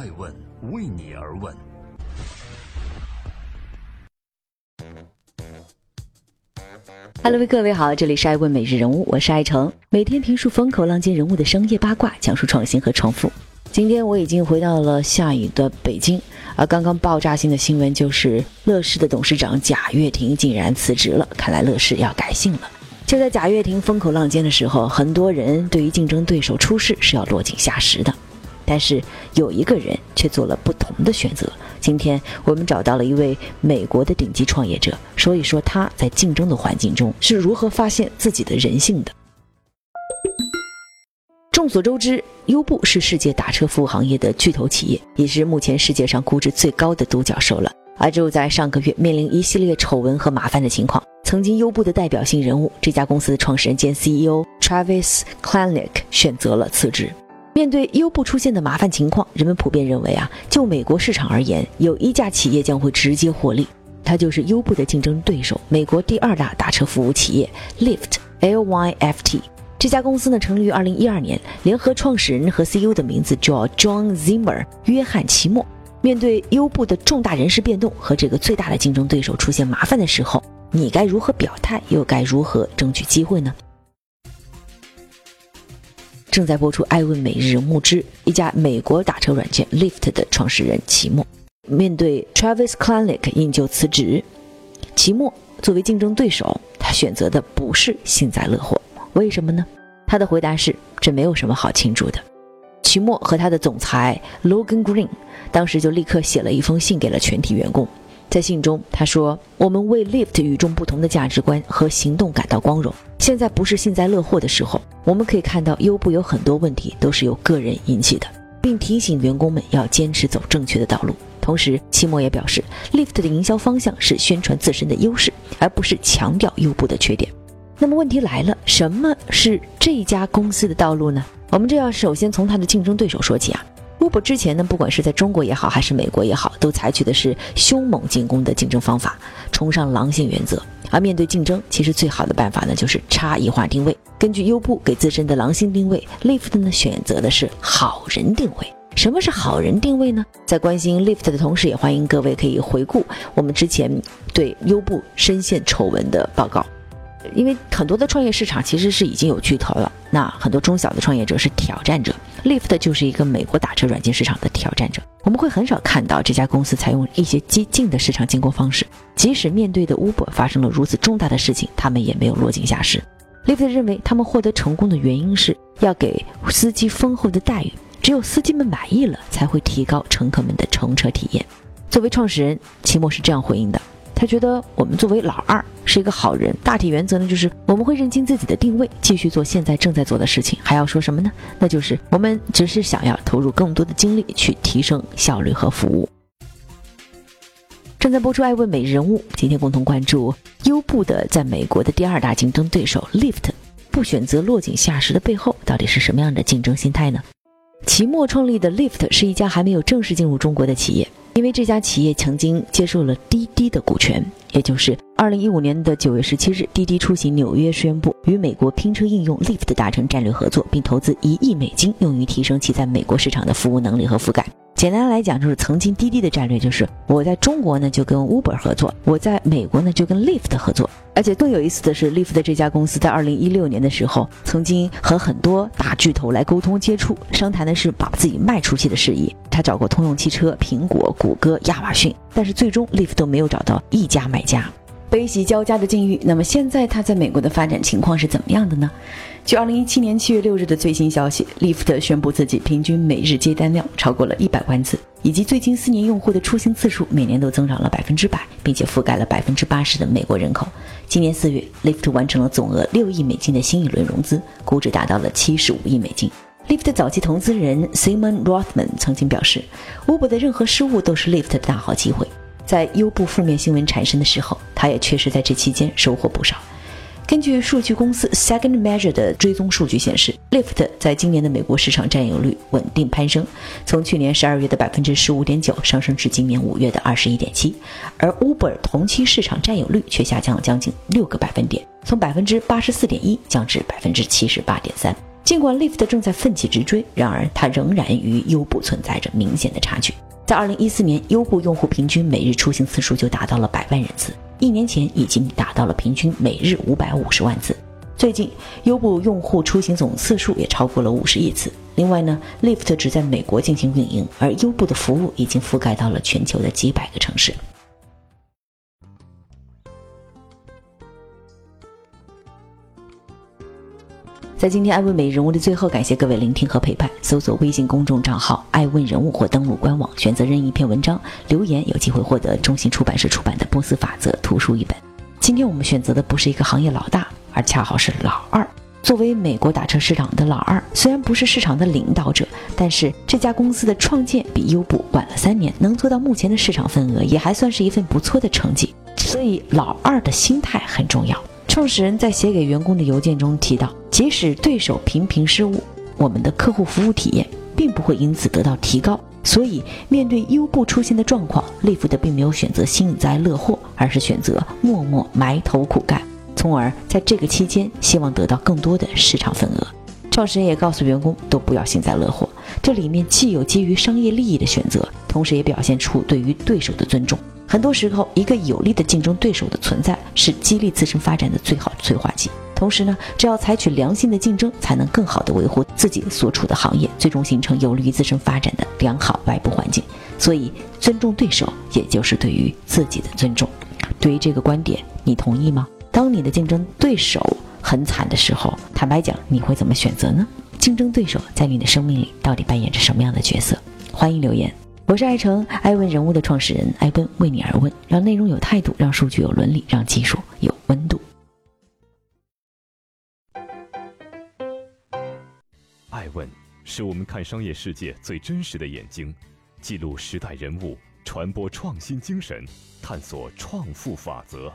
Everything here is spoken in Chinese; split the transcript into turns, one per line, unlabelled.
爱问为你而问。
Hello，各位好，这里是爱问每日人物，我是爱成，每天评述风口浪尖人物的商业八卦，讲述创新和重复。今天我已经回到了下雨的北京，而刚刚爆炸性的新闻就是乐视的董事长贾跃亭竟然辞职了，看来乐视要改姓了。就在贾跃亭风口浪尖的时候，很多人对于竞争对手出事是要落井下石的，但是有一个人却做了不同的选择。今天我们找到了一位美国的顶级创业者，说一说他在竞争的环境中是如何发现自己的人性的。众所周知，优步是世界打车服务行业的巨头企业，也是目前世界上估值最高的独角兽了。而就在上个月，面临一系列丑闻和麻烦的情况，曾经优步的代表性人物，这家公司的创始人兼 CEO Travis k l a n i c k 选择了辞职。面对优步出现的麻烦情况，人们普遍认为啊，就美国市场而言，有一家企业将会直接获利，它就是优步的竞争对手——美国第二大打车服务企业 Lyft（L-Y-F-T）。这家公司呢，成立于二零一二年，联合创始人和 CEO 的名字叫 John Zimmer（ 约翰·齐默）。面对优步的重大人事变动和这个最大的竞争对手出现麻烦的时候，你该如何表态，又该如何争取机会呢？正在播出《爱问每日人物之一家美国打车软件 Lyft 的创始人齐默，面对 Travis Kalanick 引咎辞职，齐默作为竞争对手，他选择的不是幸灾乐祸。为什么呢？他的回答是：这没有什么好庆祝的。齐默和他的总裁 Logan Green 当时就立刻写了一封信给了全体员工。在信中，他说：“我们为 Lyft 与众不同的价值观和行动感到光荣。现在不是幸灾乐祸的时候。我们可以看到，优步有很多问题都是由个人引起的，并提醒员工们要坚持走正确的道路。同时，齐默也表示，Lyft 的营销方向是宣传自身的优势，而不是强调优步的缺点。”那么问题来了，什么是这家公司的道路呢？我们这要首先从它的竞争对手说起啊。Uber 之前呢，不管是在中国也好，还是美国也好，都采取的是凶猛进攻的竞争方法，崇尚狼性原则。而面对竞争，其实最好的办法呢，就是差异化定位。根据优步给自身的狼性定位，Lyft 呢选择的是好人定位。什么是好人定位呢？在关心 Lyft 的同时，也欢迎各位可以回顾我们之前对优步深陷丑闻的报告。因为很多的创业市场其实是已经有巨头了，那很多中小的创业者是挑战者，Lyft 就是一个美国打车软件市场的挑战者。我们会很少看到这家公司采用一些激进的市场进攻方式，即使面对的 Uber 发生了如此重大的事情，他们也没有落井下石。Lyft 认为他们获得成功的原因是要给司机丰厚的待遇，只有司机们满意了，才会提高乘客们的乘车体验。作为创始人，齐默是这样回应的。他觉得我们作为老二是一个好人，大体原则呢就是我们会认清自己的定位，继续做现在正在做的事情。还要说什么呢？那就是我们只是想要投入更多的精力去提升效率和服务。正在播出《爱问每日人物》，今天共同关注优步的在美国的第二大竞争对手 Lyft 不选择落井下石的背后，到底是什么样的竞争心态呢？齐默创立的 Lyft 是一家还没有正式进入中国的企业。因为这家企业曾经接受了滴滴的股权，也就是二零一五年的九月十七日，滴滴出行纽约宣布与美国拼车应用 Lyft 达成战略合作，并投资一亿美金，用于提升其在美国市场的服务能力和覆盖。简单来讲，就是曾经滴滴的战略就是我在中国呢就跟 Uber 合作，我在美国呢就跟 Lyft 合作。而且更有意思的是，Lyft 这家公司在二零一六年的时候，曾经和很多大巨头来沟通接触，商谈的是把自己卖出去的事宜。他找过通用汽车、苹果、谷歌、亚马逊，但是最终 Lyft 都没有找到一家买家。悲喜交加的境遇。那么现在他在美国的发展情况是怎么样的呢？据二零一七年七月六日的最新消息，Lyft 宣布自己平均每日接单量超过了一百万次，以及最近四年用户的出行次数每年都增长了百分之百，并且覆盖了百分之八十的美国人口。今年四月，Lyft 完成了总额六亿美金的新一轮融资，估值达到了七十五亿美金。Lyft 早期投资人 Simon Rothman 曾经表示，Uber 的任何失误都是 Lyft 的大好机会。在优步负面新闻产生的时候，他也确实在这期间收获不少。根据数据公司 Second Measure 的追踪数据显示，Lyft 在今年的美国市场占有率稳定攀升，从去年十二月的百分之十五点九上升至今年五月的二十一点七，而 Uber 同期市场占有率却下降了将近六个百分点，从百分之八十四点一降至百分之七十八点三。尽管 Lyft 正在奋起直追，然而它仍然与优步存在着明显的差距。在2014年，优步用户平均每日出行次数就达到了百万人次，一年前已经达到了平均每日五百五十万次。最近，优步用户出行总次数也超过了五十亿次。另外呢，Lyft 只在美国进行运营，而优步的服务已经覆盖到了全球的几百个城市。在今天爱问每日人物的最后，感谢各位聆听和陪伴。搜索微信公众账号“爱问人物”或登录官网，选择任意一篇文章留言，有机会获得中信出版社出版的《波斯法则》图书一本。今天我们选择的不是一个行业老大。而恰好是老二。作为美国打车市场的老二，虽然不是市场的领导者，但是这家公司的创建比优步晚了三年，能做到目前的市场份额，也还算是一份不错的成绩。所以，老二的心态很重要。创始人在写给员工的邮件中提到，即使对手频频失误，我们的客户服务体验并不会因此得到提高。所以，面对优步出现的状况，利福特并没有选择幸灾乐祸，而是选择默默埋头苦干。从而在这个期间，希望得到更多的市场份额。创始人也告诉员工，都不要幸灾乐祸。这里面既有基于商业利益的选择，同时也表现出对于对手的尊重。很多时候，一个有力的竞争对手的存在，是激励自身发展的最好催化剂。同时呢，只要采取良性的竞争，才能更好地维护自己所处的行业，最终形成有利于自身发展的良好外部环境。所以，尊重对手，也就是对于自己的尊重。对于这个观点，你同意吗？当你的竞争对手很惨的时候，坦白讲，你会怎么选择呢？竞争对手在你的生命里到底扮演着什么样的角色？欢迎留言。我是爱成爱问人物的创始人艾奔，为你而问，让内容有态度，让数据有伦理，让技术有温度。
爱问是我们看商业世界最真实的眼睛，记录时代人物，传播创新精神，探索创富法则。